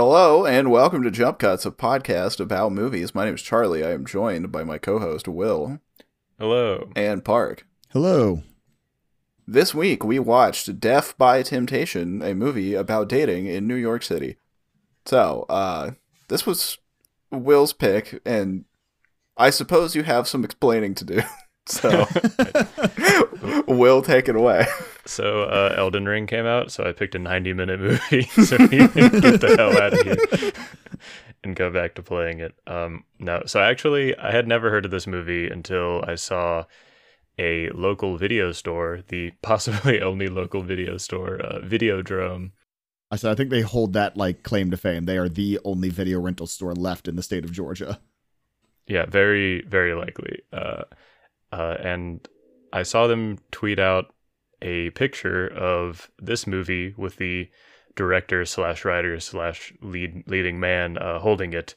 Hello and welcome to Jump Cuts, a podcast about movies. My name is Charlie. I am joined by my co-host Will Hello. and Park. Hello. This week we watched Def by Temptation, a movie about dating in New York City. So, uh, this was Will's pick, and I suppose you have some explaining to do. So, Will, take it away. So uh, Elden Ring came out, so I picked a 90 minute movie so can get the hell out of here and go back to playing it. Um, no, so actually, I had never heard of this movie until I saw a local video store, the possibly only local video store, uh, Videodrome. I said I think they hold that like claim to fame. They are the only video rental store left in the state of Georgia. Yeah, very, very likely. Uh, uh, and I saw them tweet out a picture of this movie with the director slash writer slash lead leading man uh, holding it,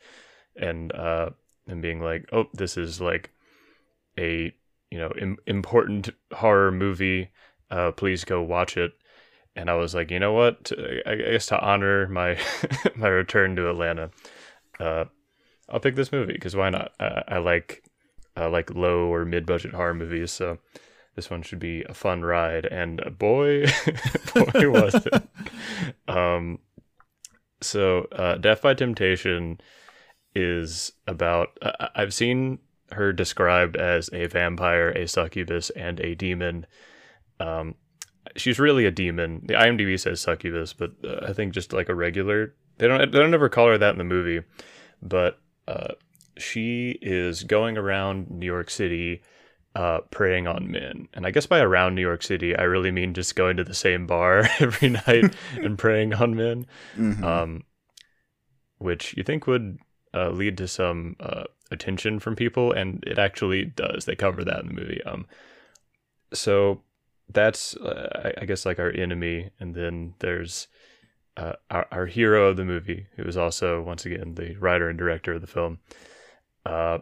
and uh, and being like, "Oh, this is like a you know Im- important horror movie. Uh, please go watch it." And I was like, you know what? I guess to honor my my return to Atlanta, uh, I'll pick this movie because why not? I, I like uh, like low or mid budget horror movies, so this one should be a fun ride. And boy, boy was it. Um, so uh, Def by Temptation is about. Uh, I've seen her described as a vampire, a succubus, and a demon. Um, she's really a demon. The IMDb says succubus, but uh, I think just like a regular. They don't. They don't ever call her that in the movie, but uh, she is going around New York City, uh, preying on men. And I guess by around New York City, I really mean just going to the same bar every night and preying on men, Mhm. um, which you think would uh, lead to some uh, attention from people, and it actually does. They cover that in the movie. Um, so that's uh, I, I guess like our enemy, and then there's uh, our, our hero of the movie, who is also once again the writer and director of the film. Uh,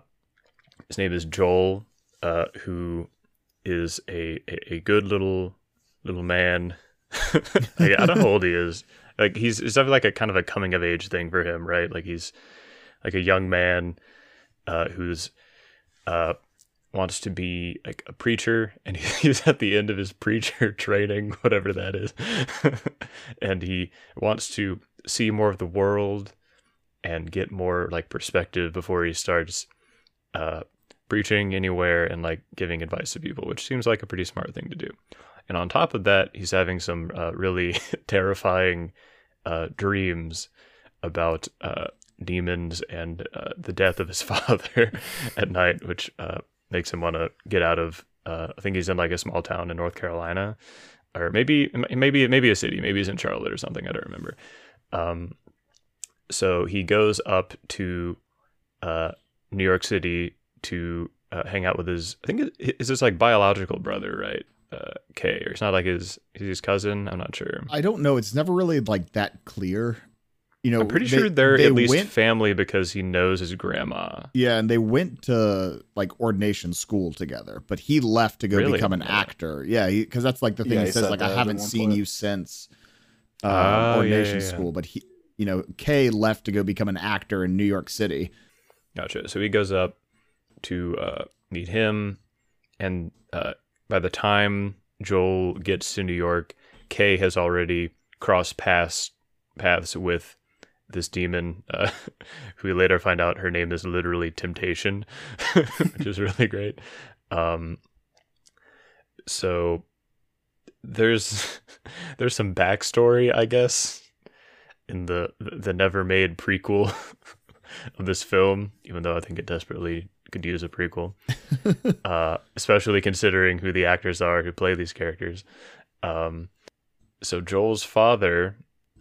his name is Joel, uh, who is a, a, a good little little man. Like, I don't know how old he is. Like he's it's definitely like a kind of a coming of age thing for him, right? Like he's like a young man uh, who's uh, wants to be like a preacher, and he's at the end of his preacher training, whatever that is, and he wants to see more of the world and get more like perspective before he starts uh, preaching anywhere and like giving advice to people, which seems like a pretty smart thing to do. And on top of that, he's having some uh, really terrifying uh, dreams about uh, demons and uh, the death of his father at night, which uh, makes him want to get out of. Uh, I think he's in like a small town in North Carolina, or maybe maybe maybe a city. Maybe he's in Charlotte or something. I don't remember. Um, so he goes up to New York City to uh, hang out with his. I think it, is this like biological brother, right? Uh, Kay, or it's not like his his cousin. I'm not sure. I don't know. It's never really like that clear. You know, I'm pretty they- sure they're they at least went- family because he knows his grandma. yeah, and they went to like ordination school together, but he left to go Really? become an Yeah. actor. Yeah, because that's like the thing Yeah, he he says. Like, I haven't seen point. you since uh, Oh, ordination yeah, yeah. school, but he, you know, Kay left to go become an actor in New York City. Gotcha. So he goes up to uh, meet him, and uh, by the time Joel gets to New York, Kay has already crossed paths paths with this demon, uh, who we later find out her name is literally Temptation, which is really great. Um, so there's there's some backstory, I guess, in the the never made prequel of this film, even though I think it desperately could use a prequel, uh, especially considering who the actors are who play these characters. Um, so Joel's father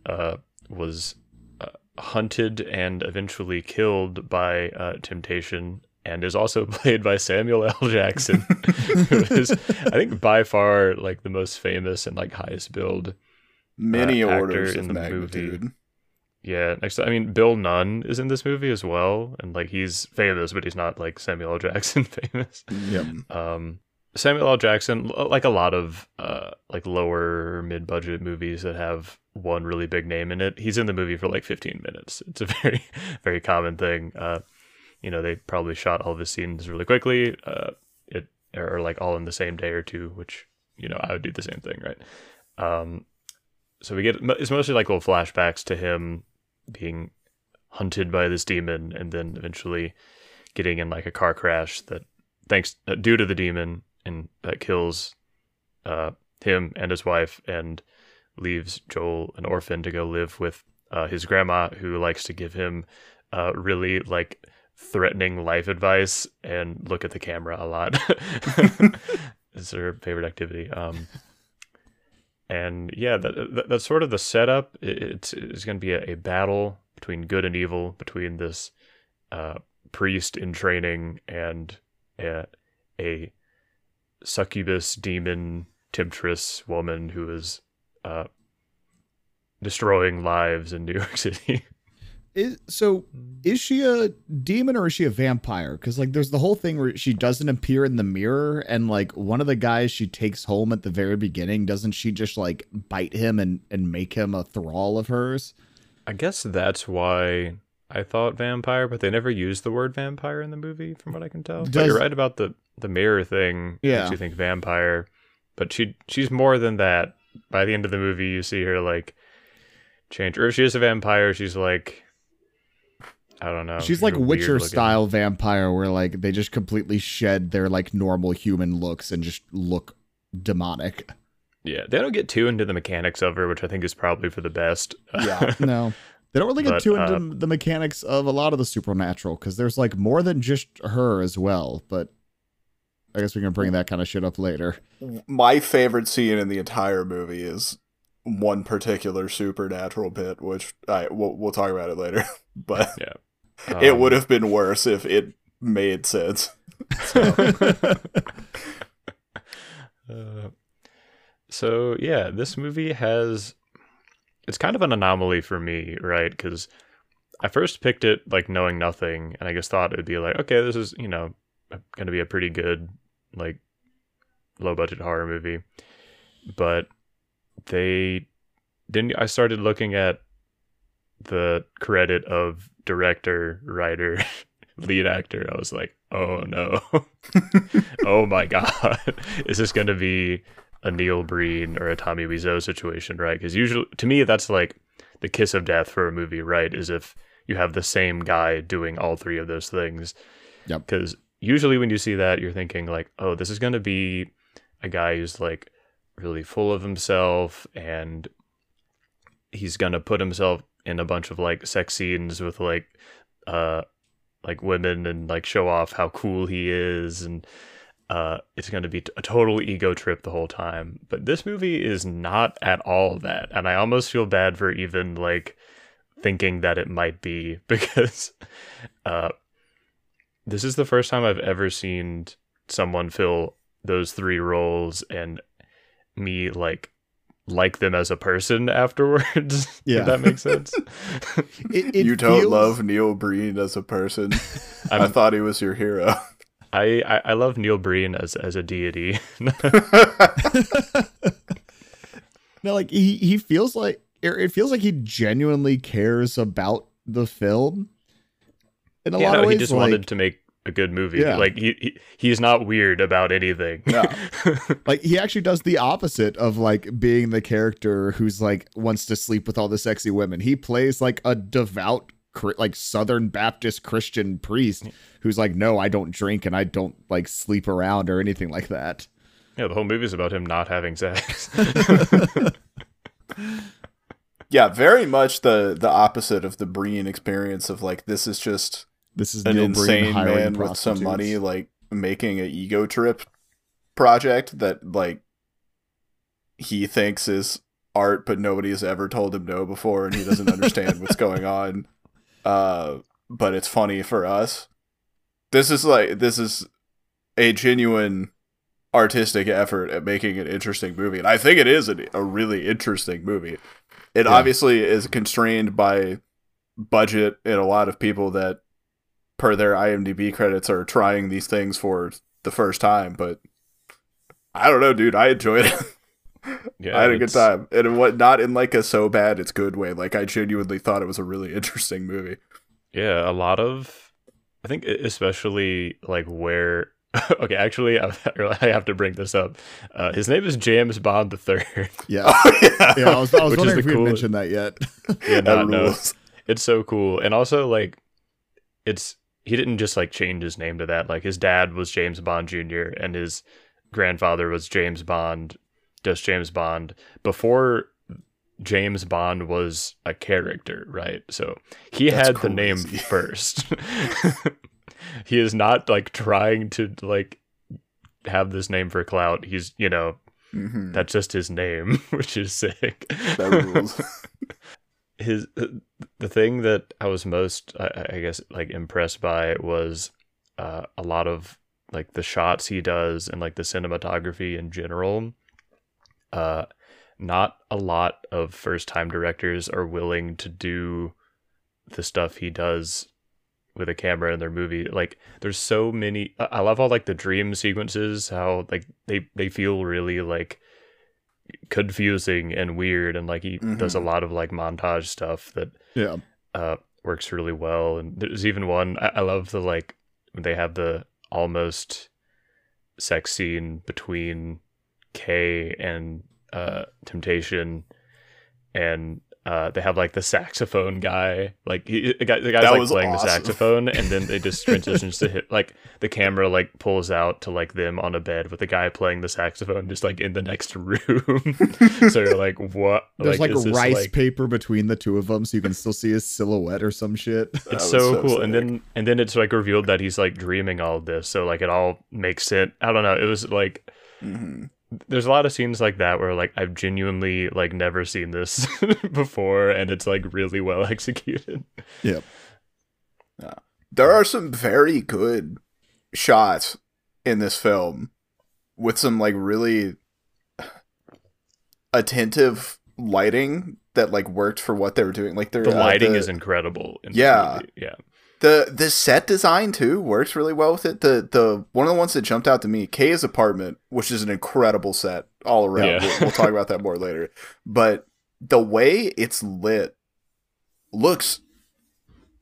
uh, was uh, hunted and eventually killed by uh, Temptation, and is also played by Samuel L. Jackson, who is, I think, by far like the most famous and like highest billed Many uh, actor orders in the magnitude. movie. Yeah, next I mean Bill Nunn is in this movie as well, and like he's famous, but he's not like Samuel L. Jackson famous. Yeah. Um, Samuel L. Jackson, like a lot of uh, like lower mid budget movies that have one really big name in it. He's in the movie for like 15 minutes. It's a very very common thing. Uh, you know, they probably shot all the scenes really quickly. Uh, it or like all in the same day or two, which you know I would do the same thing, right? Um, so we get it's mostly like little flashbacks to him being hunted by this demon and then eventually getting in like a car crash that thanks uh, due to the demon and that kills uh, him and his wife and leaves Joel an orphan to go live with uh, his grandma who likes to give him uh, really like threatening life advice and look at the camera a lot. is her favorite activity. Um, and yeah, that, that, that's sort of the setup. It's, it's going to be a, a, battle between good and evil, between this uh, priest in training and a, a succubus demon temptress woman who is uh, destroying lives in New York City. Is, so mm-hmm. is she a demon or is she a vampire? Because like there's the whole thing where she doesn't appear in the mirror, and like one of the guys she takes home at the very beginning, doesn't she just like bite him and and make him a thrall of hers? I guess that's why I thought vampire, but they never used the word vampire in the movie, from what I can tell. Does, but you're right about the the mirror thing. Yeah, makes you think vampire, but she she's more than that. By the end of the movie, you see her like change, or if she is a vampire, she's like I don't know. She's like Witcher style vampire, where like they just completely shed their like normal human looks and just look demonic. Yeah, they don't get too into the mechanics of her, which I think is probably for the best. Yeah, no, they don't really get but, too into uh, the mechanics of a lot of the supernatural because there's like more than just her as well. But I guess we can bring that kind of shit up later. My favorite scene in the entire movie is one particular supernatural bit, which I we'll, we'll talk about it later. but yeah, um, it would have been worse if it made sense. So. uh, so yeah, this movie has it's kind of an anomaly for me, right? Because I first picked it like knowing nothing, and I just thought it'd be like, okay, this is you know going to be a pretty good like low budget horror movie, but they then I started looking at the credit of director, writer, lead actor, I was like, oh no. oh my god. Is this going to be a Neil Breen or a Tommy Wiseau situation, right? Because usually, to me, that's like the kiss of death for a movie, right? Is if you have the same guy doing all three of those things. Yep. Because usually when you see that, you're thinking like, oh, this is going to be a guy who's like really full of himself and he's going to put himself in a bunch of like sex scenes with like uh like women and like show off how cool he is and uh it's going to be a total ego trip the whole time. But this movie is not at all that and i almost feel bad for even like thinking that it might be because uh this is the first time i've ever seen someone fill those three roles and me like like them as a person afterwards. Yeah, that makes sense. it, it you don't love Neil Breen as a person. I thought he was your hero. I, I, I love Neil Breen as as a deity. no, like he he feels like it feels like he genuinely cares about the film. In a yeah, lot of ways, he just like, wanted to make a good movie. Yeah. Like he, he he's not weird about anything. Yeah. like he actually does the opposite of like being the character who's like wants to sleep with all the sexy women. He plays like a devout like Southern Baptist Christian priest who's like, no, I don't drink and I don't like sleep around or anything like that. Yeah, the whole movie is about him not having sex. yeah, very much the the opposite of the Breen experience of like this is just this is an insane man with some money, like making an ego trip project that like he thinks is art, but nobody has ever told him no before, and he doesn't understand what's going on. Uh, but it's funny for us. This is like this is a genuine artistic effort at making an interesting movie, and I think it is a, a really interesting movie. It yeah. obviously is constrained by budget and a lot of people that per their IMDb credits, are trying these things for the first time. But I don't know, dude. I enjoyed it. Yeah, I had a good time, and what not in like a so bad it's good way. Like I genuinely thought it was a really interesting movie. Yeah, a lot of I think especially like where okay, actually I, I have to bring this up. Uh, his name is James Bond the Third. Yeah. Yeah, Yeah, I was, I was Which is wondering the if we cool- mentioned that yet. yeah, that not, no, it's so cool, and also like it's he didn't just like change his name to that. Like his dad was James Bond Jr. and his grandfather was James Bond, just James Bond before James Bond was a character, right? So he That's had the name first. he is not like trying to like have this name for clout. He's you know Mhm. that's just his name, which is sick. That rules. his the thing that I was most I, I guess like impressed by was uh, a lot of like the shots he does and like the cinematography in general. Uh, not a lot of first time directors are willing to do the stuff he does with a camera in their movie. Like there's so many I love all like the dream sequences, how like they they feel really like confusing and weird and like he does a Mhm. lot of like montage stuff that yeah. uh works really well and there's even one I, I love the like they have the almost sex scene between Kay and uh Temptation and uh they have like the saxophone guy. Like he, the guy the guy's That like playing the saxophone and then they just transitions to hit like the camera like pulls out to like them on a bed with the guy playing the saxophone just like in the next room. So you're like what? There's like, this, rice like- paper between the two of them so you can still see his silhouette or some shit. It's was so, cool. And then and then it's like revealed that he's like dreaming all of this. So like it all makes sense. I don't know. It was like Mhm. There's a lot of scenes like that where like i've genuinely like never seen this before and it's like really well executed Yep. Yeah. There are some very good shots in this film with some like really attentive lighting that like worked for what they were doing. Like they're, the uh, lighting the- is incredible in Yeah. movie. yeah the the set design too works really well with it. The the one of the ones that jumped out to me, Kay's apartment, which is an incredible set all around. Yeah. We'll, we'll talk about that more later. But the way it's lit looks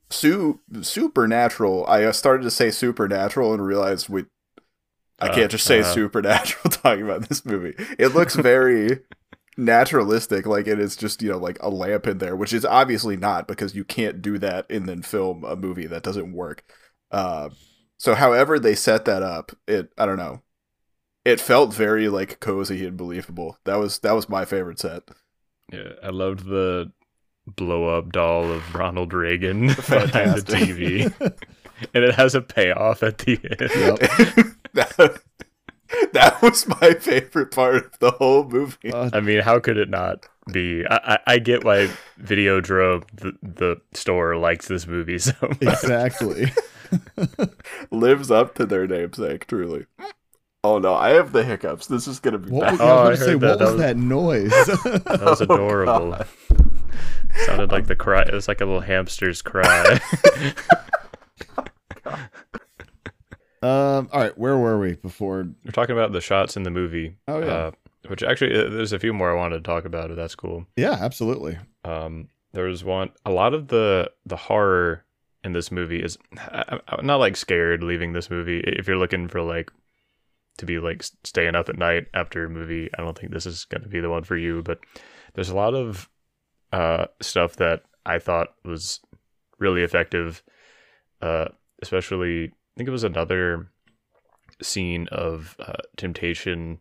su- supernatural. I uh, started to say supernatural and realized we I Uh, can't just say uh-huh. supernatural talking about this movie. It looks very naturalistic, like it is just, you know, like a lamp in there, which is obviously not because you can't do that and then film a movie that doesn't work. Uh, so however they set that up, it I don't know. It felt very like cozy and believable. That was that was my favorite set. yeah i loved the blow up doll of ronald reagan behind the tv and it has a payoff at the end Yep. that, that was my favorite part of the whole movie. Uh, I mean, how could it not be? I, I, I get why Videodrome, the, the store, likes this movie so much. exactly. Lives up to their namesake, truly. Oh no, I have the hiccups. This is gonna be What bad. was, Oh, I I was going to say, heard what that. was That that noise? That was adorable. God. Sounded like the cry. It was like a little hamster's cry. Um. All right. Where were we before? We're talking about the shots in the movie. Oh, yeah. Uh, which actually, uh, there's a few more I wanted to talk about. If that's cool. Yeah, absolutely. Um, there was one. A lot of the the horror in this movie is. I, I'm not like scared leaving this movie. If you're looking for like to be like staying up at night after a movie, I don't think this is going to be the one for you. But there's a lot of uh stuff that I thought was really effective. Uh, especially, think it was another scene of uh, temptation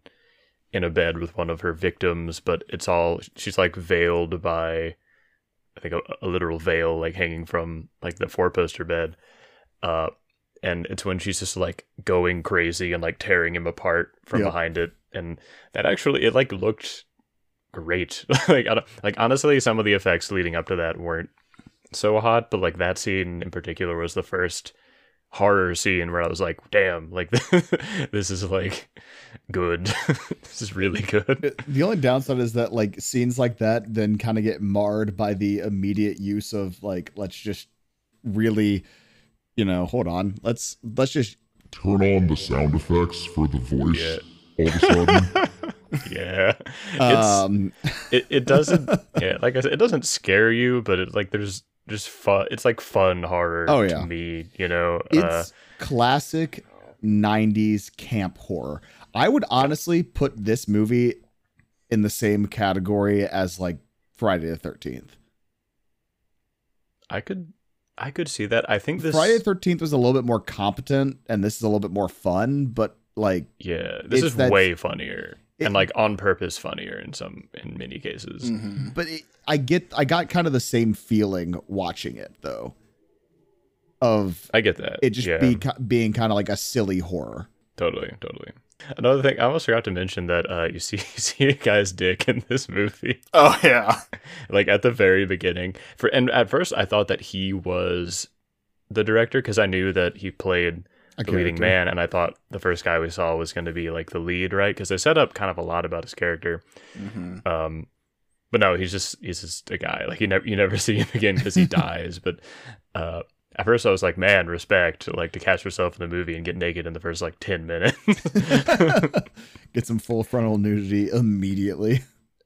in a bed with one of her victims, but it's all she's like veiled by I think a, a literal veil like hanging from like the four poster bed. Uh and it's when she's just like going crazy and like tearing him apart from Yep. behind it and that actually it like looked great. like I don't, like honestly some of the effects leading up to that weren't so hot, but like that scene in particular was the first horror scene where I was like, damn, like this is like good. this is really good. The only downside is that like scenes like that then kind of get marred by the immediate use of like let's just really, you know, hold on, let's let's just turn on the sound effects for the voice Yeah. all of a sudden. yeah. It's Um, it, it doesn't yeah, like I said, it doesn't scare you, but it like there's just fun it's like fun horror Oh, to yeah. me, you know. it's uh classic 90s camp horror. I would honestly put this movie in the same category as like Friday the 13th. I could I could see that. I think this Friday the 13th was a little bit more competent and this is a little bit more fun, but like Yeah, this is way funnier. It- and like on purpose funnier in some in many cases. Mhm. but it, I get I got kind of the same feeling watching it though. Of I get that. it just yeah, be, being kind of like a silly horror. totally, totally. Another thing, I almost forgot to mention that uh, you see you see a guy's dick in this movie, Oh yeah. like at the very beginning. For and at first I thought that he was the director because I knew that he played The leading man, and I thought the first guy we saw was going to be like the lead, right? Because they set up kind of a lot about his character. hmm Um, but no, he's just he's just a guy. Like you never you never see him again because he dies. But uh, at first I was like, man, respect, like to catch yourself in the movie and get naked in the first like ten minutes. Get some full frontal nudity immediately.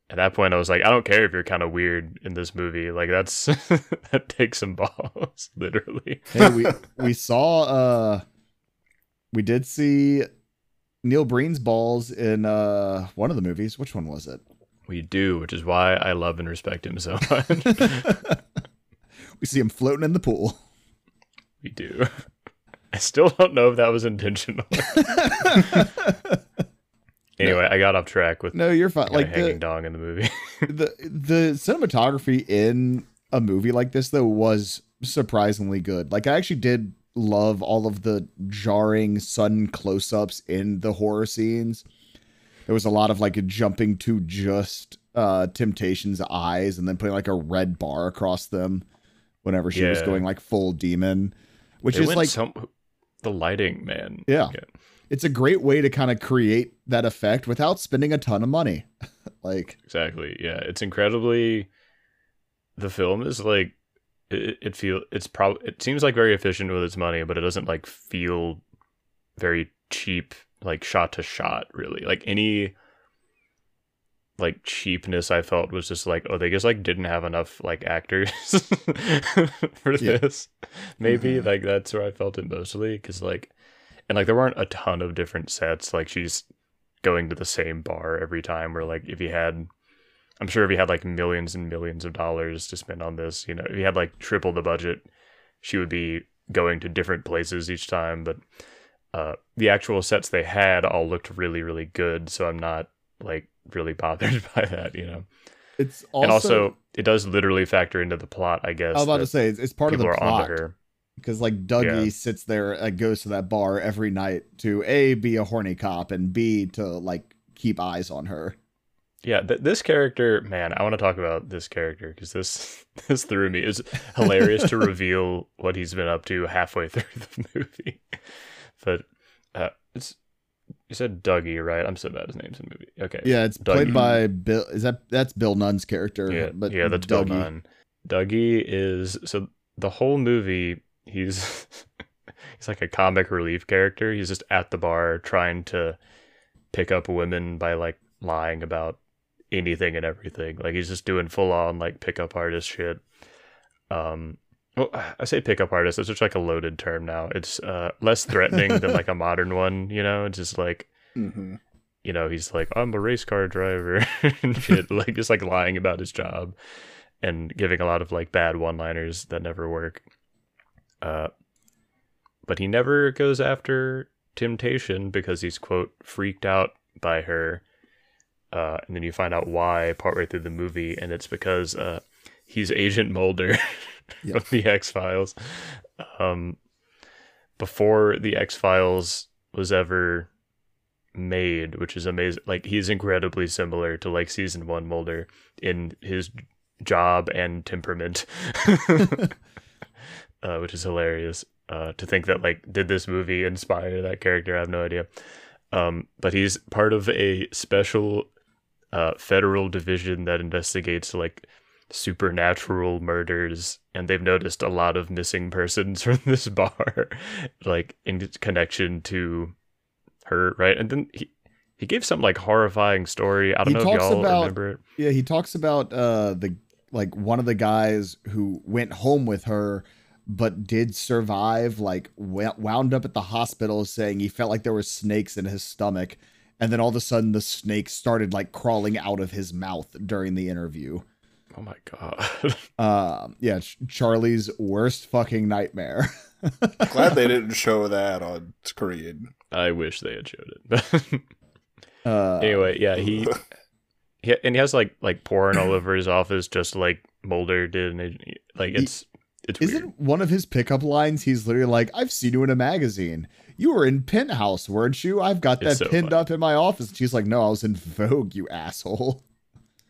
At that point, I was like, I don't care if you're kind of weird in this movie. Like that's that takes some balls, literally. Hey, we we saw uh we did see Neil Breen's balls in uh one of the movies. Which one was it? We do, which is why I love and respect him so much. we see him floating in the pool. we do. I still don't know if that was intentional. anyway, I got off track with No, you're fine. like Like hanging the, dong in the movie. the the cinematography in a movie like this though was surprisingly good. Like I actually did love all of the jarring sudden close-ups in the horror scenes. There was a lot of like jumping to just uh Temptation's eyes and then putting like a red bar across them whenever she was going like full demon, which They is like some the lighting, man. Yeah. it's a great way to kind of create that effect without spending a ton of money. like exactly. Yeah, it's incredibly. The film is like, it, it feel it's probably it seems like very efficient with its money, but it doesn't like feel very cheap, like shot to shot. Really, like any like cheapness I felt was just like, oh, they just like didn't have enough like actors for Yeah. this. Maybe Mhm. like that's where I felt it mostly because like, and like there weren't a ton of different sets. Like she's going to the same bar every time. Where like if you had, I'm sure if he had like millions and millions of dollars to spend on this, you know, if he had like triple the budget, she would be going to different places each time. But uh, the actual sets they had all looked really really good. So I'm not like really bothered by that, you know. it's also, and also, it does literally factor into the plot, I guess. I was about to say it's, it's part of the plot. because like Dougie Yeah. sits there and goes to that bar every night to a be a horny cop and b to like keep eyes on her. Yeah, th- this character, man, I want to talk about this character because this this threw me. It's hilarious to reveal what he's been up to halfway through the movie. But uh, it's you said Dougie, right? I'm so bad at names in the movie. Okay, Yeah, it's played by Bill. Is that that's Bill Nunn's character? yeah, but yeah, that's Bill Nunn. Dougie is so the whole movie. He's he's like a comic relief character. He's just at the bar trying to pick up women by like lying about anything and everything. Like he's just doing full on like pickup artist shit. Um, well, I say pickup artist. It's just like a loaded term now. It's uh less threatening than like a modern one. You know, it's just like hmm you know, he's like, I'm a race car driver and shit, like just like lying about his job and giving a lot of like bad one liners that never work. Uh, but he never goes after temptation because he's quote freaked out by her. Uh, and then you find out why partway through the movie, and it's because uh, he's Agent Mulder Yeah. from the X Files. Um, before the X Files was ever made, which is amazing. Like he's incredibly similar to like season one Mulder in his job and temperament, uh, which is hilarious. Uh, to think that like did this movie inspire that character? I have no idea. Um, but he's part of a special uh, federal division that investigates like supernatural murders and they've noticed a lot of missing persons from this bar like in connection to her right and then he he gave some like horrifying story. I don't He know if y'all about- remember it. Yeah, he talks about uh the like one of the guys who went home with her but did survive like wound up at the hospital saying he felt like there were snakes in his stomach and then all of a sudden the snake started like crawling out of his mouth during the interview. Oh my god. Um yeah, Charlie's worst fucking nightmare. Glad they didn't show that on screen. I wish they had showed it. Uh anyway, yeah, he, he and he has like like porn all over his office, just like Mulder did. And it, like it's it's Isn't weird. one of his pickup lines? He's literally like, "I've seen you in a magazine. You were in Penthouse, weren't you? I've got that so pinned funny. up in my office." And she's like, "No, I was in Vogue, you asshole."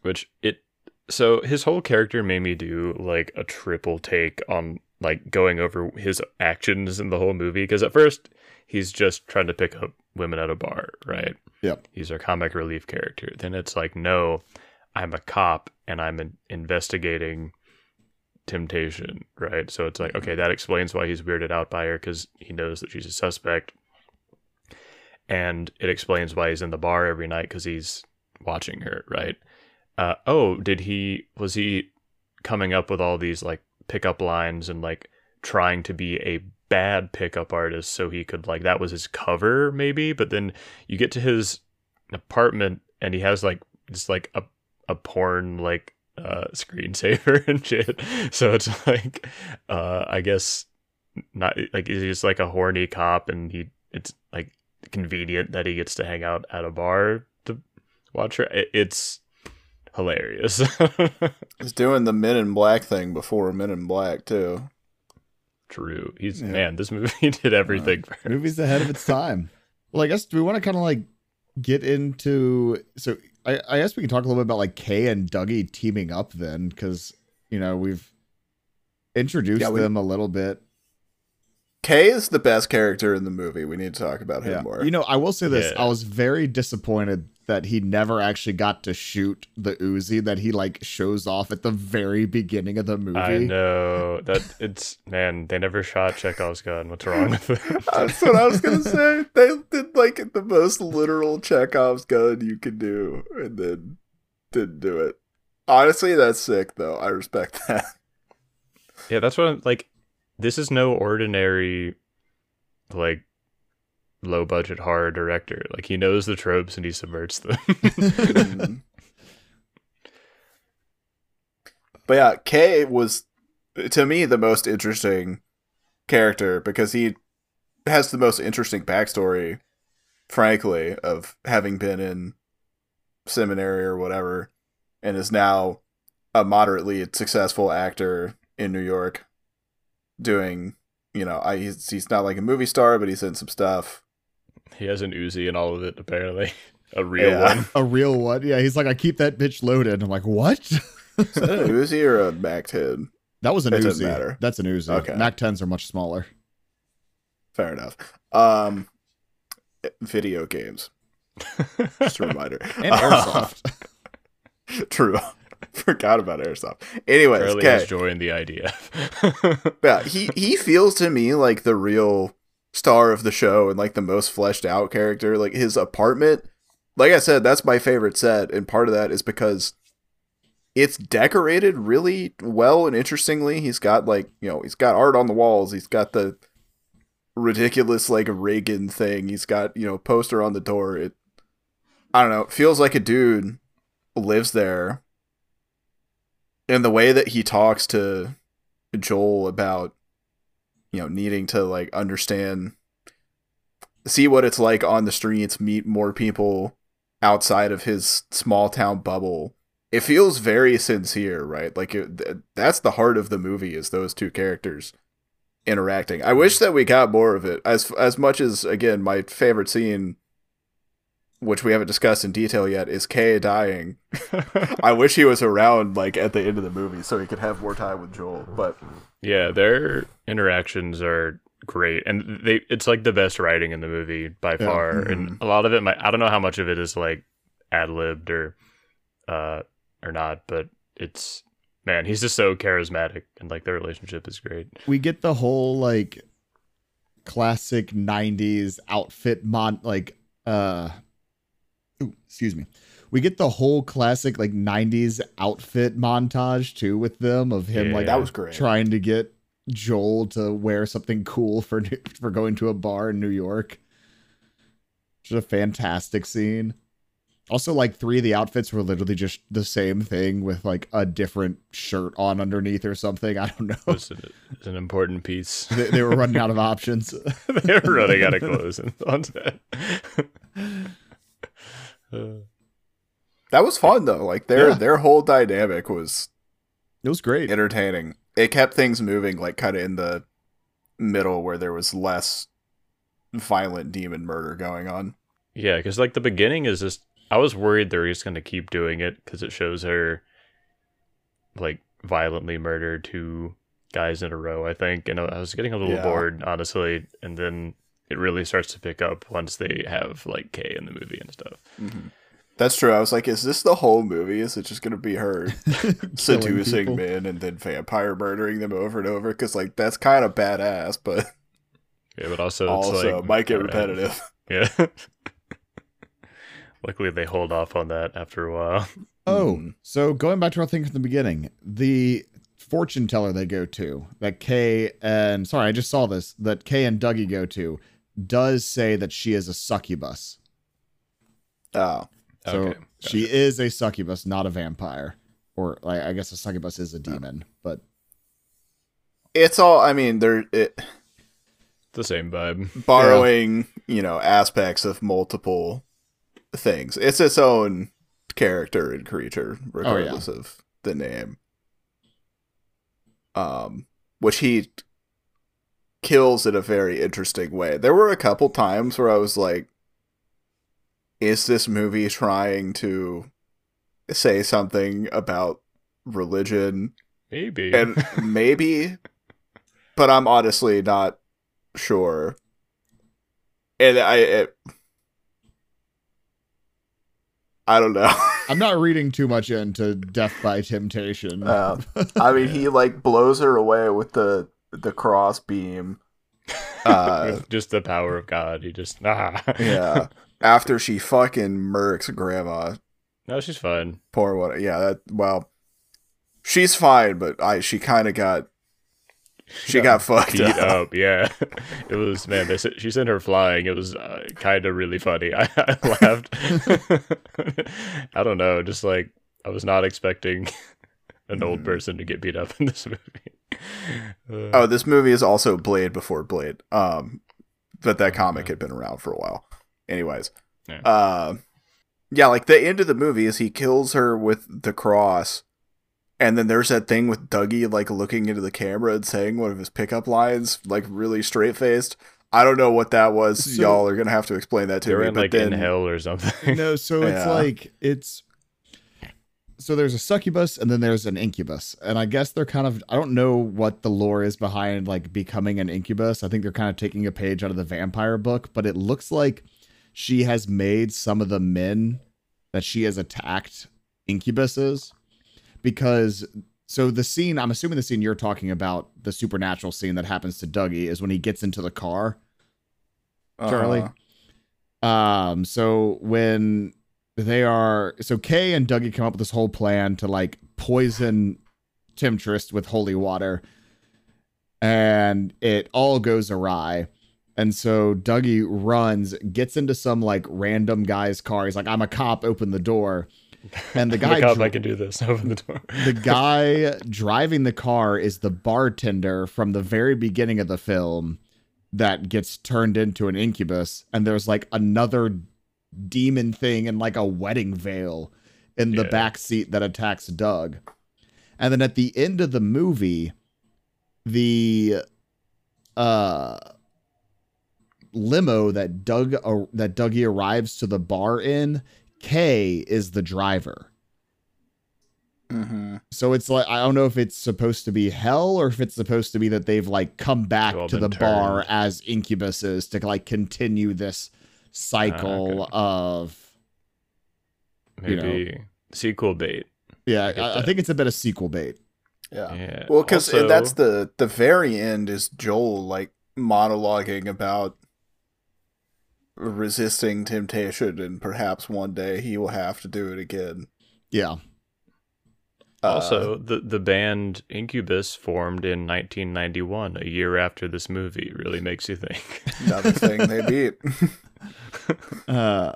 Which it so his whole character made me do like a triple take on like going over his actions in the whole movie because at first he's just trying to pick up women at a bar, right? Yep. He's our comic relief character. Then it's like, no, I'm a cop and I'm investigating temptation, right? So it's like, okay, that explains why he's weirded out by her because he knows that she's a suspect. And it explains why he's in the bar every night because he's watching her, right? Uh, oh, did he, was he coming up with all these like pickup lines and like trying to be a bad pickup artist so he could like, that was his cover maybe? But then you get to his apartment and he has like just like a, a porn like uh screensaver and shit so it's like uh i guess not like he's just like a horny cop and he it's like convenient that he gets to hang out at a bar to watch her It- it's hilarious He's doing the Men in Black thing before Men in Black too. true he's Yeah. man this movie did everything for him. Movie's ahead of its time. Well, I guess do we want to kind of like get into? So I, I guess we can talk a little bit about like Kay and Dougie teaming up then, because you know we've introduced Yeah, we- them a little bit. Kay is the best character in the movie. We need to talk about him Yeah. more. You know, I will say this: Yeah. I was very disappointed that he never actually got to shoot the Uzi that he like shows off at the very beginning of the movie. i know that it's man they never shot chekhov's gun what's wrong with it That's what I was gonna say. They did like the most literal Chekhov's gun you could do, and then didn't do it. Honestly, that's sick though. I respect that. Yeah, that's what I'm like. This is no ordinary, like, low budget horror director. Like, he knows the tropes and he subverts them. Mhm. but yeah, Kay was to me the most interesting character because he has the most interesting backstory, frankly, of having been in seminary or whatever, and is now a moderately successful actor in New York, doing you know I he's, he's not like a movie star, but he's in some stuff. He has an Uzi and all of it, apparently. A real Yeah. one. A real one, yeah. He's like, I keep that bitch loaded. I'm like, what? Is that an Uzi or a Mac 10? That was an It Uzi. matter. That's an Uzi. Okay. Mac 10s are much smaller. Fair enough. Um, video games. Just a reminder. And airsoft. True. Forgot about airsoft. Anyways, Charlie has okay. joined the IDF. Yeah, he he feels to me like the real star of the show and like the most fleshed out character. Like his apartment, like I said, that's my favorite set, and part of that is because it's decorated really well and interestingly. He's got like you know he's got art on the walls. He's got the ridiculous like Reagan thing. He's got you know poster on the door. It I don't know. Feels like a dude lives there. And the way that he talks to Joel about you know needing to like understand see what it's like on the streets meet more people outside of his small town bubble. It feels very sincere right? Like it, th- that's the heart of the movie is those two characters interacting. I wish that we got more of it. As as much as again my favorite scene which we haven't discussed in detail yet is kay dying. I wish he was around like at the end of the movie so he could have more time with joel but yeah, their interactions are great. And they it's like the best writing in the movie by Yeah. far. And a lot of it might I don't know how much of it is like ad libbed or uh or not, but it's man, he's just so charismatic and like their relationship is great. we get the whole like classic 90s outfit mon like uh ooh, excuse me. We get the whole classic like '90s outfit montage too with them of him Yeah. like That was great. trying to get Joel to wear something cool for for going to a bar in New York. Just a fantastic scene. Also, like three of the outfits were literally just the same thing with like a different shirt on underneath or something. I don't know. It's an, was an important piece. they, they were running out of options. they were running out of clothes on set. Uh, That was fun though. Like their Yeah. their whole dynamic was It was great. entertaining. It kept things moving, like kind of in the middle where there was less violent demon murder going on. yeah, because like the beginning is just. I was worried they were just gonna keep doing it because it shows her like violently murder two guys in a row. I think, and I was getting a little Yeah. bored honestly. And then it really starts to pick up once they have like Kay in the movie and stuff. Mm-hmm. That's true. I was like, is this the whole movie? Is it just going to be her seducing people. men and then vampire murdering them over and over? Because like that's kind of badass, but Yeah, but also it's also like might get alright. repetitive. Yeah. Luckily, they hold off on that after a while. Oh, Mhm. so going back to our thing from the beginning, the fortune teller they go to, that Kay and sorry, I just saw this, that Kay and Dougie go to, does say that she is a succubus. Oh, So Okay, she is a succubus, not a vampire. Or like I guess a succubus is a demon, but it's all. I mean, they're it, the same vibe. borrowing, you know, aspects of multiple things. It's its own character and creature, regardless of the name. Um, which he kills in a very interesting way. There were a couple times where I was like, "Is this movie trying to say something about religion?" Maybe. and maybe, but I'm honestly not sure. And I, it, I don't know. I'm not reading too much into Def by Temptation. Uh, I mean, he like blows her away with the the cross beam. Uh, just the power of God. He just ah. yeah. After she fucking murks grandma, No, she's fine. poor what? Yeah, that well, she's fine, but I she kind of got she got fucked Beat up. up. Yeah. It was man. They sent, she sent her flying. It was uh, kind of really funny. I, I laughed. I don't know. Just like I was not expecting an old Mhm. person to get beat up in this movie. Uh, Oh, this movie is also Blade before Blade. Um, but that comic had been around for a while. Anyways, Yeah. uh, yeah, like the end of the movie is he kills her with the cross, and then there's that thing with Dougie like looking into the camera and saying one of his pickup lines, like really straight faced. I don't know what that was. So- Y'all are gonna have to explain that to me. in but like then, in hell or something. no, so it's Yeah. like it's so there's a succubus and then there's an incubus. And I guess they're kind of I don't know what the lore is behind like becoming an incubus. I think they're kind of taking a page out of the vampire book, but it looks like she has made some of the men that she has attacked incubuses because so the scene I'm assuming the scene you're talking about, the supernatural scene that happens to Dougie is when he gets into the car Charlie. Uh, Um, so when they are so Kay and Dougie come up with this whole plan to like poison Temptress with holy water, and it all goes awry. And so Dougie runs, gets into some like random guy's car. He's like, "I'm a cop. Open the door." And the guy, a cop, dri- I can do this. Open the door. the guy driving the car is the bartender from the very beginning of the film that gets turned into an incubus and there's like another demon thing and like a wedding veil in the Yeah. back seat that attacks Doug. And then at the end of the movie the uh limo that Doug uh, that Dougie arrives to the bar in Kay is the driver. mhm. So it's like I don't know if it's supposed to be hell or if it's supposed to be that they've like come back to the been bar as incubuses to like continue this cycle okay. of you know. Maybe sequel bait. yeah. I I, I think it's a bit of sequel bait. Yeah. Yeah. Well, because that's the the very end is Joel like monologuing about resisting temptation, and perhaps one day he will have to do it again. Yeah. Uh, Also, the the band Incubus formed in 1991, a year after this movie. Really makes you think. another thing they beat. Uh,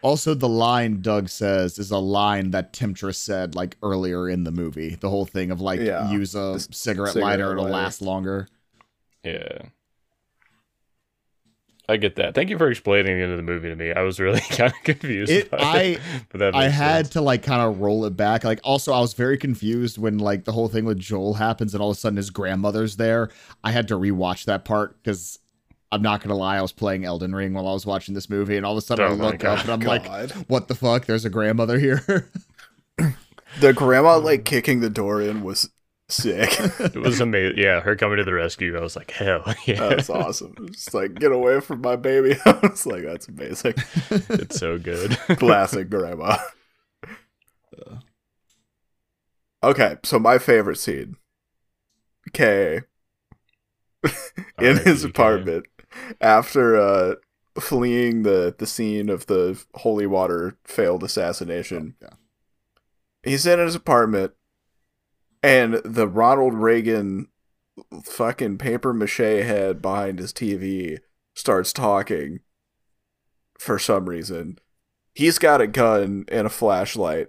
also, the line Doug says is a line that Temptress said like earlier in the movie. The whole thing of like Yeah, use a cigarette, cigarette lighter, it'll last longer. yeah. I get that. Thank you for explaining the end of the movie to me. I was really kind of confused. It, by I it, but that I had sense. to like kind of roll it back. Like also I was very confused when like the whole thing with Joel happens and all of a sudden his grandmother's there. I had to rewatch that part because I'm not gonna lie, I was playing Elden Ring while I was watching this movie, and all of a sudden Oh I my look up and I'm like, "What the fuck? There's a grandmother here." the grandma like kicking the door in was sick. It was amazing. Yeah, her coming to the rescue. I was like, hell yeah, That's awesome. Just like get away from my baby. I was like, that's amazing. it's so good. Classic grandma. Okay, so my favorite scene. Kay in his apartment after uh fleeing the the scene of the holy water failed assassination. Yeah. He's in his apartment and the Ronald Reagan fucking paper mache head behind his TV starts talking for some reason. He's got a gun and a flashlight.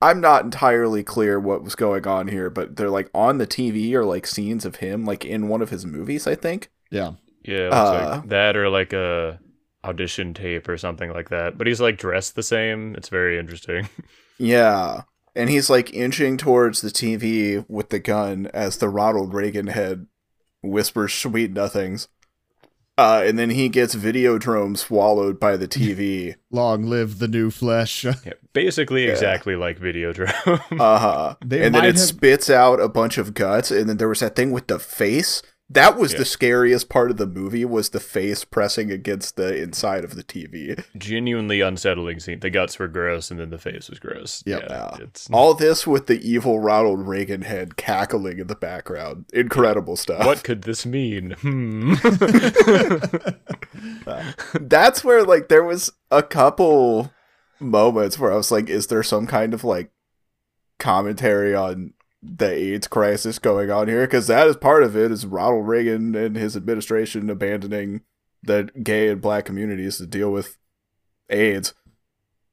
I'm not entirely clear what was going on here, but they're like on the TV or like scenes of him like in one of his movies, I think. yeah, Yeah, it looks Uh, like that or like a audition tape or something like that. But he's like dressed the same. It's very interesting. Yeah. And he's like inching towards the TV with the gun as the Ronald Reagan head whispers sweet nothings. Uh, and then he gets Videodrome swallowed by the TV. long live the new flesh. Yeah, basically Yeah. exactly like Videodrome. Uh huh. And then it have- spits out a bunch of guts. And then there was that thing with the face. That was Yeah. the scariest part of the movie was the face pressing against the inside of the TV. Genuinely unsettling scene. The guts were gross and then the face was gross. Yep. Yeah, it's All this with the evil Ronald Reagan head cackling in the background. Incredible stuff. what could this mean? Hmm. that's where like there was a couple moments where I was like, is there some kind of like commentary on the AIDS crisis going on here? Because that is part of it. Is Ronald Reagan and his administration abandoning the gay and black communities to deal with AIDS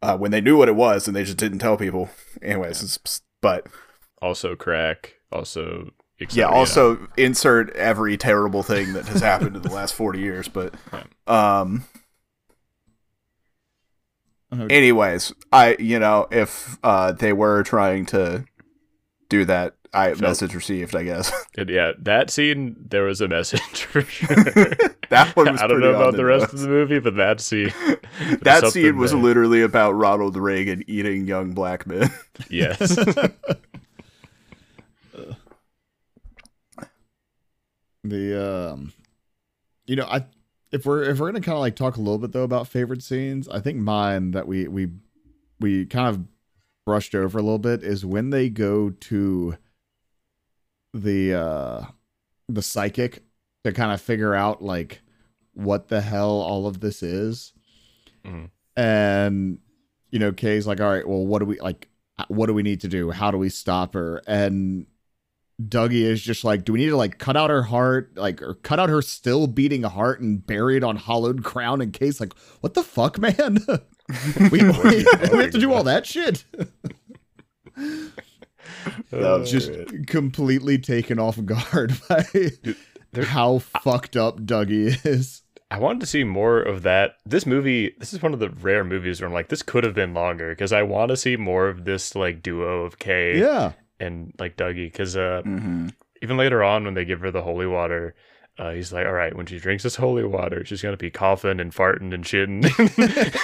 uh, when they knew what it was and they just didn't tell people. Anyways, it's, but also crack. Also yeah, you know. also insert every terrible thing that has happened in the last 40 years but um Okay. anyways i you know if uh they were trying to do that i Felt- message received i guess And yeah, that scene there was a message for sure. that one was I don't pretty know about the rest nose. of the movie, but that scene that something scene was there. literally about ronald reagan eating young black men yes. the um you know i if we're if we're gonna kind of like talk a little bit though about favorite scenes i think mine that we we we kind of brushed over a little bit is when they go to the uh the psychic to kind of figure out like what the hell all of this is Mhm. and you know kay's like all right well what do we like what do we need to do how do we stop her and Dougie is just like, do we need to like cut out her heart, like, or cut out her still beating heart and bury it on hollowed crown in case, like, what the fuck, man? we, we, we have to do all that shit. That was just completely taken off guard by there- how fucked up Dougie is. I wanted to see more of that. This movie, this is one of the rare movies where I'm like, this could have been longer because I want to see more of this like duo of Kay Yeah. and like Dougie. Because uh, Mhm. even later on when they give her the holy water, uh, he's like, all right, when she drinks this holy water, she's gonna be coughing and farting and shitting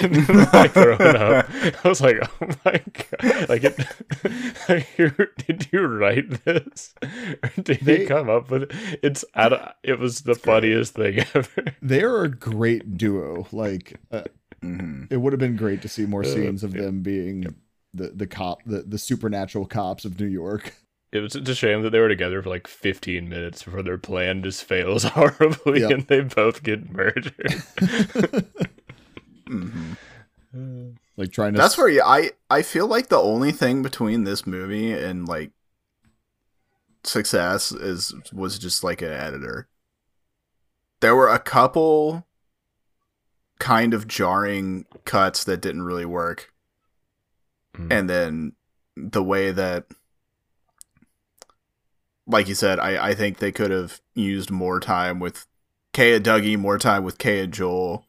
and like throwing up. I was like, oh my god, like, it, like you- did you write this? Or did They- you come up with it? It's I don't, it was the funniest thing ever. They're a great duo. Like, uh, Mhm. it would have been great to see more Uh, scenes of yeah. them being the, the cop, the, the supernatural cops of New York. It was just a shame that they were together for like 15 minutes before their plan just fails horribly Yep. and they both get murdered. like trying to. That's where you, I I feel like the only thing between this movie and like success is was just like an editor. There were a couple kind of jarring cuts that didn't really work. Mm. And then the way that like you said, I, I think they could have used more time with Kay and Dougie, more time with Kay and Joel.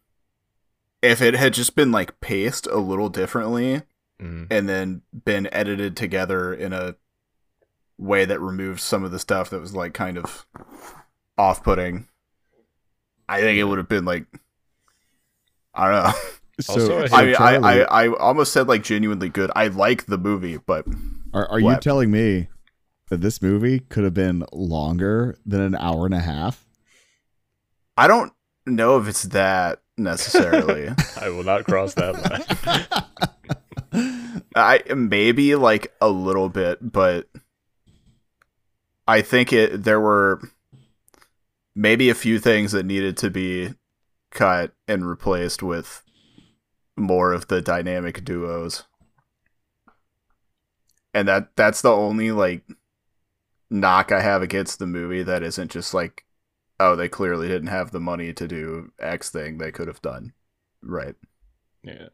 If it had just been like paced a little differently Mm. and then been edited together in a way that removed some of the stuff that was like kind of off putting, I think it would have been like I don't know. So, I I, mean, I, Charlie, I I almost said like genuinely good. I like the movie, but are, are you telling me that this movie could have been longer than an hour and a half? I don't know if it's that necessarily. I will not cross that line. I maybe like a little bit, but I think it there were maybe a few things that needed to be cut and replaced with more of the dynamic duos. And that that's the only like knock I have against the movie that isn't just like oh they clearly didn't have the money to do X thing they could have done. Right. Yeah.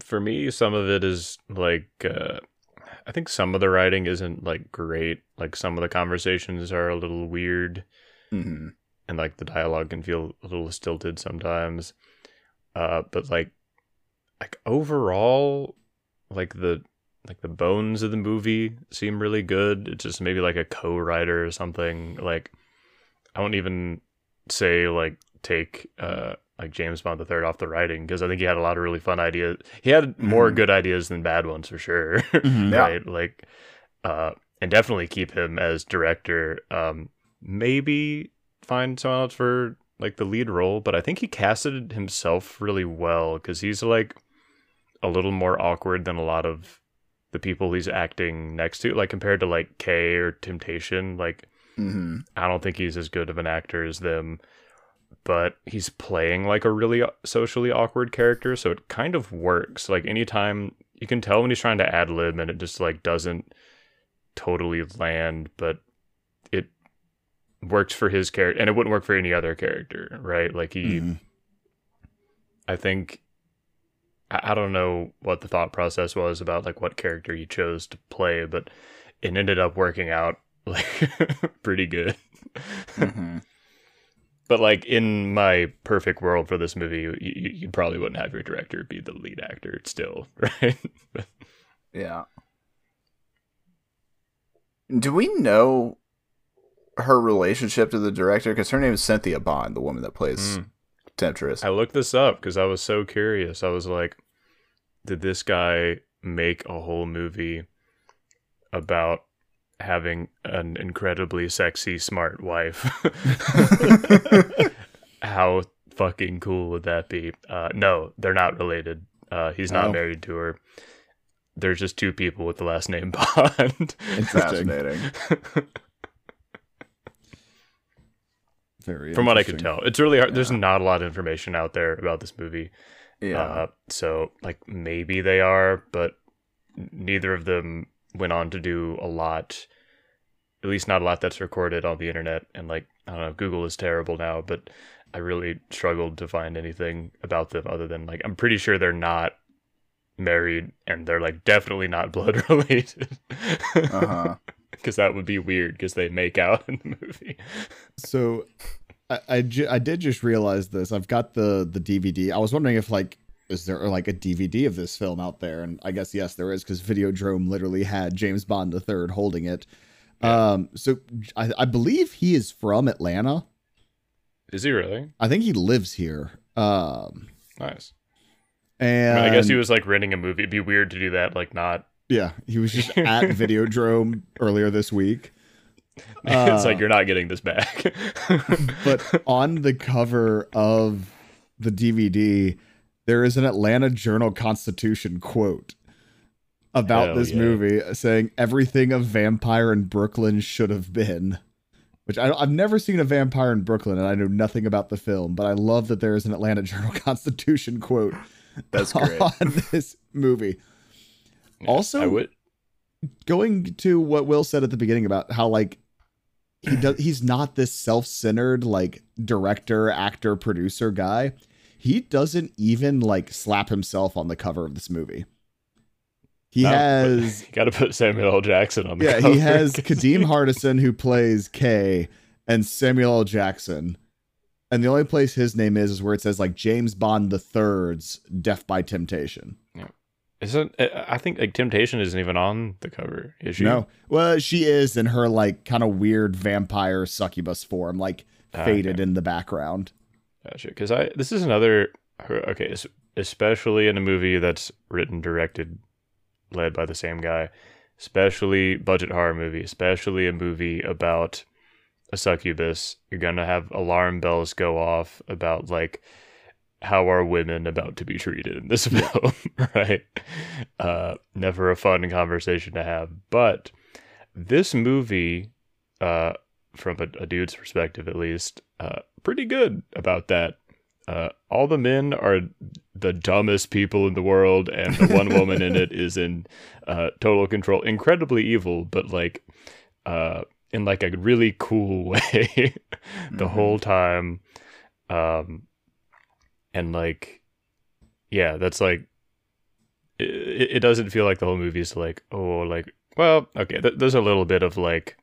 For me, some of it is like uh I think some of the writing isn't like great. Like some of the conversations are a little weird Mhm. and like the dialogue can feel a little stilted sometimes. Uh but like like overall like the like the bones of the movie seem really good. It's just maybe like a co-writer or something. Like I won't even say like take uh like James Bond the third off the writing because I think he had a lot of really fun ideas. He had more Mhm. good ideas than bad ones for sure. Mhm. Yeah. right? Like uh and definitely keep him as director. Um maybe find someone else for like the lead role, but I think he casted himself really well because he's like a little more awkward than a lot of the people he's acting next to, like compared to like Kay or Temptation. Like Mhm. I don't think he's as good of an actor as them, but he's playing like a really socially awkward character, so it kind of works. Like anytime you can tell when he's trying to ad lib and it just like doesn't totally land, but it works for his character and it wouldn't work for any other character, right? Like he Mhm. I think I don't know what the thought process was about like what character you chose to play, but it ended up working out like pretty good. Mhm. but like in my perfect world for this movie, you, you, you probably wouldn't have your director be the lead actor still, right? Yeah. Do we know her relationship to the director? Because her name is Cynthia Bond, the woman that plays Mm. Temptress. I looked this up because I was so curious. I was like, did this guy make a whole movie about having an incredibly sexy, smart wife? How fucking cool would that be? Uh, no, they're not related. Uh, he's not Oh. married to her. There's just two people with the last name Bond. Interesting. Fascinating. Very From what I could tell, it's really hard. There's not a lot of information out there about this movie. Yeah. Uh, so like maybe they are, but neither of them went on to do a lot. At least not a lot that's recorded on the internet. And like I don't know, Google is terrible now, but I really struggled to find anything about them other than like I'm pretty sure they're not married and they're like definitely not blood related. uh-huh. Because that would be weird because they make out in the movie. So I I, ju- I did just realize this. I've got the the DVD. I was wondering if like is there like a DVD of this film out there? And I guess yes, there is because Videodrome literally had James Bond the third holding it. Um, so I, I believe he is from Atlanta. Is he really? I think he lives here. Um, Nice. and I, mean, I guess he was like renting a movie. It'd be weird to do that, like not yeah, he was just at Videodrome earlier this week. it's Uh, like you're not getting this back. but on the cover of the DVD, there is an Atlanta Journal Constitution quote about Hell this yeah. movie saying everything a vampire in Brooklyn should have been. Which I, I've never seen a vampire in Brooklyn, and I know nothing about the film, but I love that there is an Atlanta Journal Constitution quote That's great. on this movie. also, I would. going to what Will said at the beginning about how like he does he's not this self-centered like director, actor, producer guy. He doesn't even like slap himself on the cover of this movie. He No, has got to put Samuel L. Jackson on the yeah, cover. he has Kadeem Hardison who plays K and Samuel L. Jackson. And the only place his name is is where it says like James Bond the Third's Def by Temptation. Isn't I think like Temptation isn't even on the cover, is she? No. Well, she is in her like kind of weird vampire succubus form, like Ah, faded okay. in the background. Gotcha. Because I this is another okay, especially in a movie that's written, directed, led by the same guy, especially budget horror movie, especially a movie about a succubus. You're gonna have alarm bells go off about like how are women about to be treated in this film, right? Uh, never a fun conversation to have, but this movie, uh, from a, a dude's perspective at least, uh, pretty good about that. Uh, all the men are the dumbest people in the world, and the one woman in it is in uh, total control, incredibly evil, but like uh, in like a really cool way the Mhm. whole time. Um, and like, yeah, that's like, it, it doesn't feel like the whole movie is like, oh, like, well, okay, th- there's a little bit of like,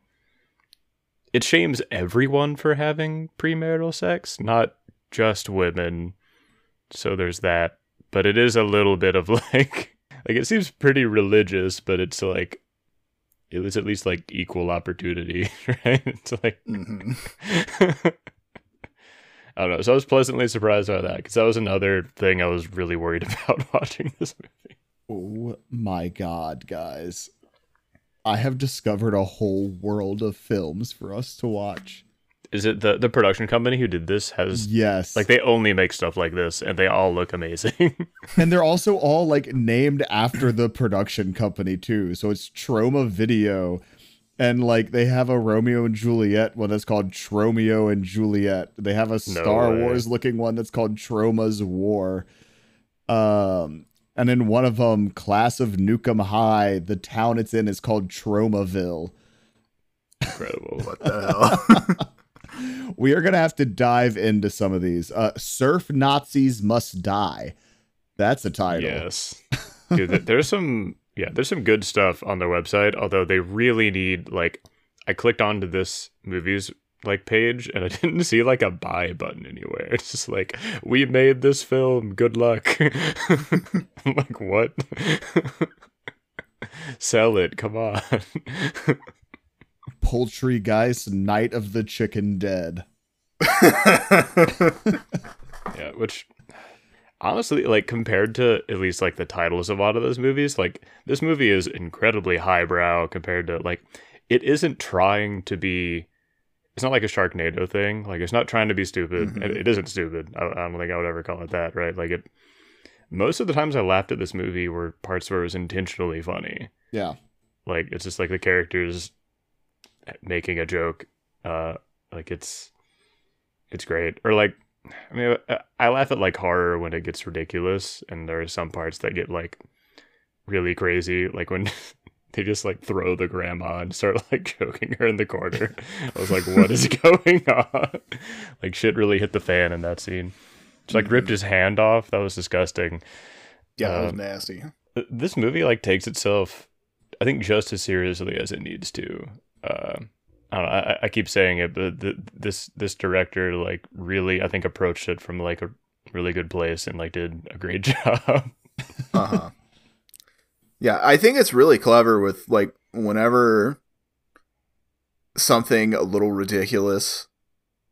it shames everyone for having premarital sex, not just women. So there's that. But it is a little bit of like like it seems pretty religious, but it's like it was at least like equal opportunity, right? It's like Mhm. I don't know. So I was pleasantly surprised by that because that was another thing I was really worried about watching this movie. Oh my god, guys. I have discovered a whole world of films for us to watch. Is it the the production company who did this has Yes. like they only make stuff like this and they all look amazing. and they're also all like named after the production company too. So it's Troma Video. And like they have a Romeo and Juliet one that's called Tromeo and Juliet. They have a Star way. Wars looking one that's called Troma's War. Um and in one of them, Class of Nuke 'Em High, the town it's in is called Tromaville. Incredible. What the hell? We are gonna have to dive into some of these. Uh Surf Nazis Must Die. That's a title. Yes. Dude, there's some yeah, there's some good stuff on their website, although they really need like I clicked onto this movies like page and I didn't see like a buy button anywhere. It's just like we made this film, good luck. I'm like, what? Sell it, come on. Poultrygeist, Night of the Chicken Dead. Yeah, which honestly, like compared to at least like the titles of a lot of those movies, like this movie is incredibly highbrow compared to like it isn't trying to be. It's not like a Sharknado thing. Like it's not trying to be stupid. Mhm. It- it isn't stupid. I, I don't think I would ever call it that. Right? Like it. Most of the times I laughed at this movie were parts where it was intentionally funny. Yeah. Like it's just like the characters making a joke. Uh, like it's it's great. Or like, I mean, I- I laugh at like horror when it gets ridiculous, and there are some parts that get like really crazy, like when. They just like throw the grandma and start like choking her in the corner. I was like, "What is going on?" Like shit really hit the fan in that scene. Just like ripped his hand off. That was disgusting yeah, that was Um, nasty. this movie like takes itself i think just as seriously as it needs to uh, I, know, I, I keep saying it but th this this director like really i think approached it from like a really good place and like did a great job Uh-huh. yeah, I think it's really clever with like whenever something a little ridiculous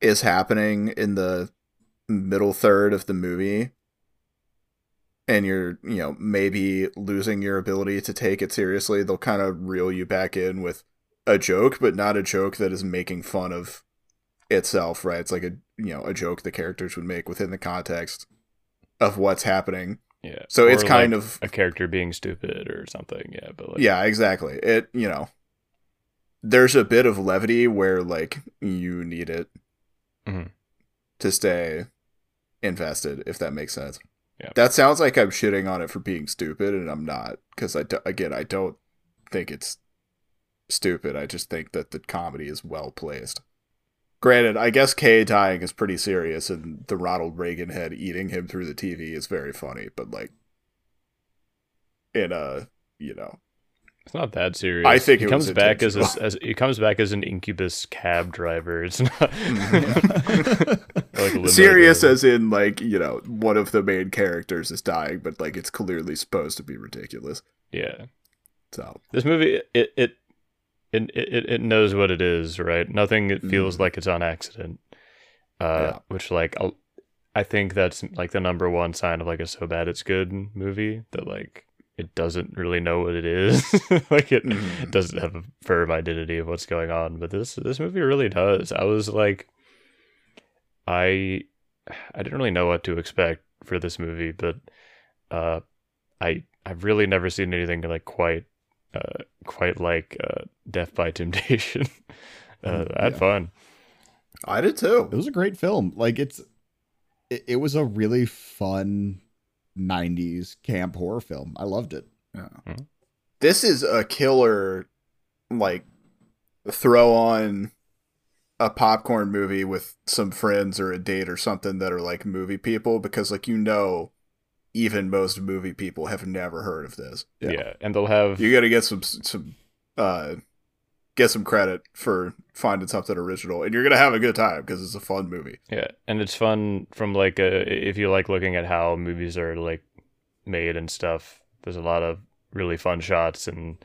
is happening in the middle third of the movie and you're, you know, maybe losing your ability to take it seriously, they'll kind of reel you back in with a joke, but not a joke that is making fun of itself, right? It's like a, you know, a joke the characters would make within the context of what's happening. yeah So it's Or, kind like, of a character being stupid or something yeah but like yeah, exactly. It you know, there's a bit of levity where like you need it Mhm. to stay invested, if that makes sense. Yeah. That sounds like I'm shitting on it for being stupid, and I'm not. Because I do, again, I don't think it's stupid. I just think that the comedy is well placed. Granted, I guess Kay dying is pretty serious, and the Ronald Reagan head eating him through the TV is very funny. But like, in a you know, It's not that serious. I think he it comes was back as a, as he comes back as an incubus cab driver. It's not like serious driver. as in like you know one of the main characters is dying, but like it's clearly supposed to be ridiculous. yeah. So This movie it it it it, it knows what it is, right? Nothing it feels Mhm. like it's on accident. Uh, Yeah. which like I'll, I think that's like the number one sign of like a so bad it's good movie that like it doesn't really know what it is. like it, it doesn't have a firm identity of what's going on, but this this movie really does. I was like I I didn't really know what to expect for this movie, but uh I I've really never seen anything like quite uh quite like uh Def by Temptation. uh I had Yeah. Mm, fun. I did too. It was a great film. Like it's it, it was a really fun 90s camp horror film. I loved it. this is a killer like throw on a popcorn movie with some friends or a date or something that are like movie people because like you know even most movie people have never heard of this Yeah. Yeah. And they'll have you got to get some some uh get some credit for finding something original and you're gonna have a good time because it's a fun movie Yeah, and it's fun from like a, if you like looking at how movies are like made and stuff. There's a lot of really fun shots and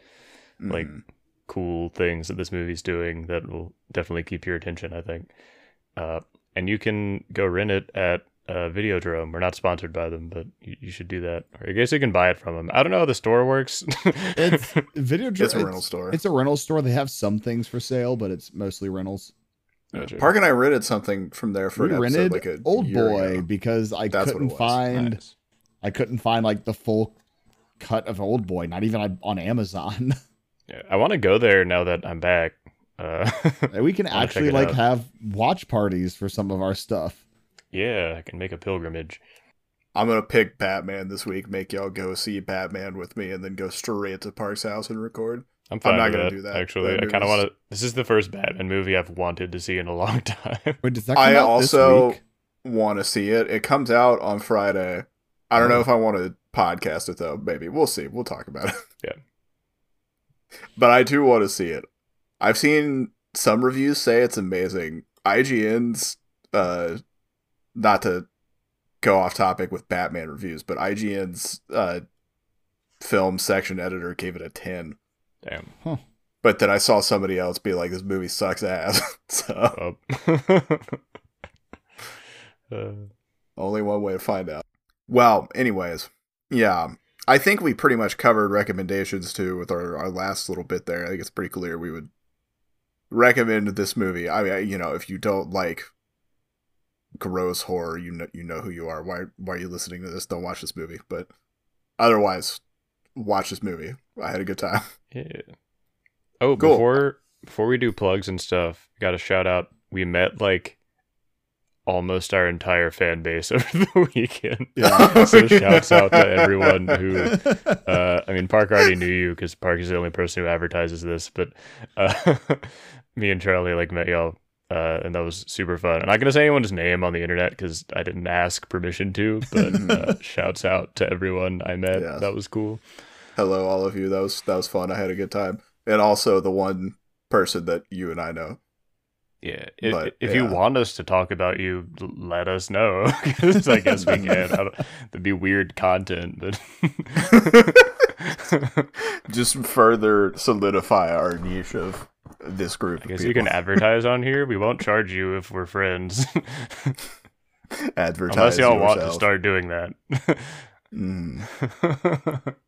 Like, Mhm. cool things that this movie's doing that will definitely keep your attention. I think, uh, and you can go rent it at uh, Videodrome. We're not sponsored by them, but you, you should do that. Or I guess you can buy it from them. I don't know how the store works. It's video it's a rental store It's a rental store. They have some things for sale, but it's mostly rentals. Gotcha. park and i rented something from there for we an episode rented like a Old year Boy ago. because I That's couldn't find Nice. I couldn't find like the full cut of Oldboy, not even on- on Amazon. Yeah, I want to go there now that I'm back. Uh, we can actually like out. have watch parties for some of our stuff. Yeah, I can make a pilgrimage. I'm gonna pick Batman this week. Make y'all go see Batman with me, and then go straight to Park's house and record. I'm fine not with gonna that, do that. Actually, That I kind of want to. This is the first Batman movie I've wanted to see in a long time. Wait, does that come I out also want to see it. It comes out on Friday. I don't know Oh. if I want to podcast it though. Maybe we'll see. We'll talk about it. Yeah. But I do want to see it. I've seen some reviews say it's amazing. IGN's uh not to go off topic with Batman reviews, but IGN's uh film section editor gave it a 10. Damn. But then I saw somebody else be like this movie sucks ass. so Up. uh, Only one way to find out. Well, anyways, yeah. I think we pretty much covered recommendations too with our, our last little bit there. I think it's pretty clear we would recommend this movie. I mean, I- you know, if you don't like gross horror, you know you know who you are. Why why are you listening to this? Don't watch this movie. But otherwise, watch this movie. I had a good time. yeah. Oh, Cool. before before we do plugs and stuff, got a shout out. We met like almost our entire fan base over the weekend. Yeah. so shouts out to everyone who uh, I mean, Park already knew you because Park is the only person who advertises this. But uh, me and Charlie like met y'all, uh, and that was super fun. I'm not gonna say anyone's name on the internet because I didn't ask permission to. But uh, shouts out to everyone I met. Yes. That was cool. Hello, all of you. That was that was fun. I had a good time. And also the one person that you and I know. Yeah, if, But, if you want us to talk about you, let us know. 'Cause I guess we can. That'd be weird content, but Just further solidify our niche of this group. I of you can advertise on here. We won't charge you if we're friends. advertise Unless y'all want to start doing that. Mm.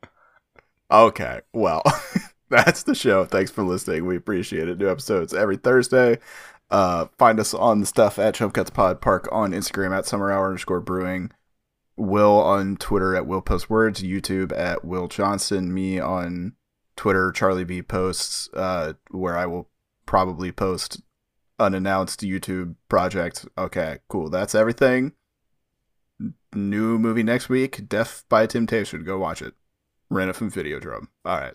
Okay, well, that's the show. Thanks for listening. We appreciate it. New episodes every Thursday. Uh, find us on the stuff at Jump Cuts Pod Park on Instagram at Summer Hour underscore Brewing. Will on Twitter at Will Post Words. YouTube at Will Johnson. Me on Twitter, Charlie B Posts, uh, where I will probably post unannounced YouTube project. Okay, cool. That's everything. new movie next week, Def by Temptation. Go watch it. Rent it from Video Videodrome. All right.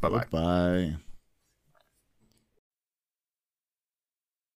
Bye bye. Bye.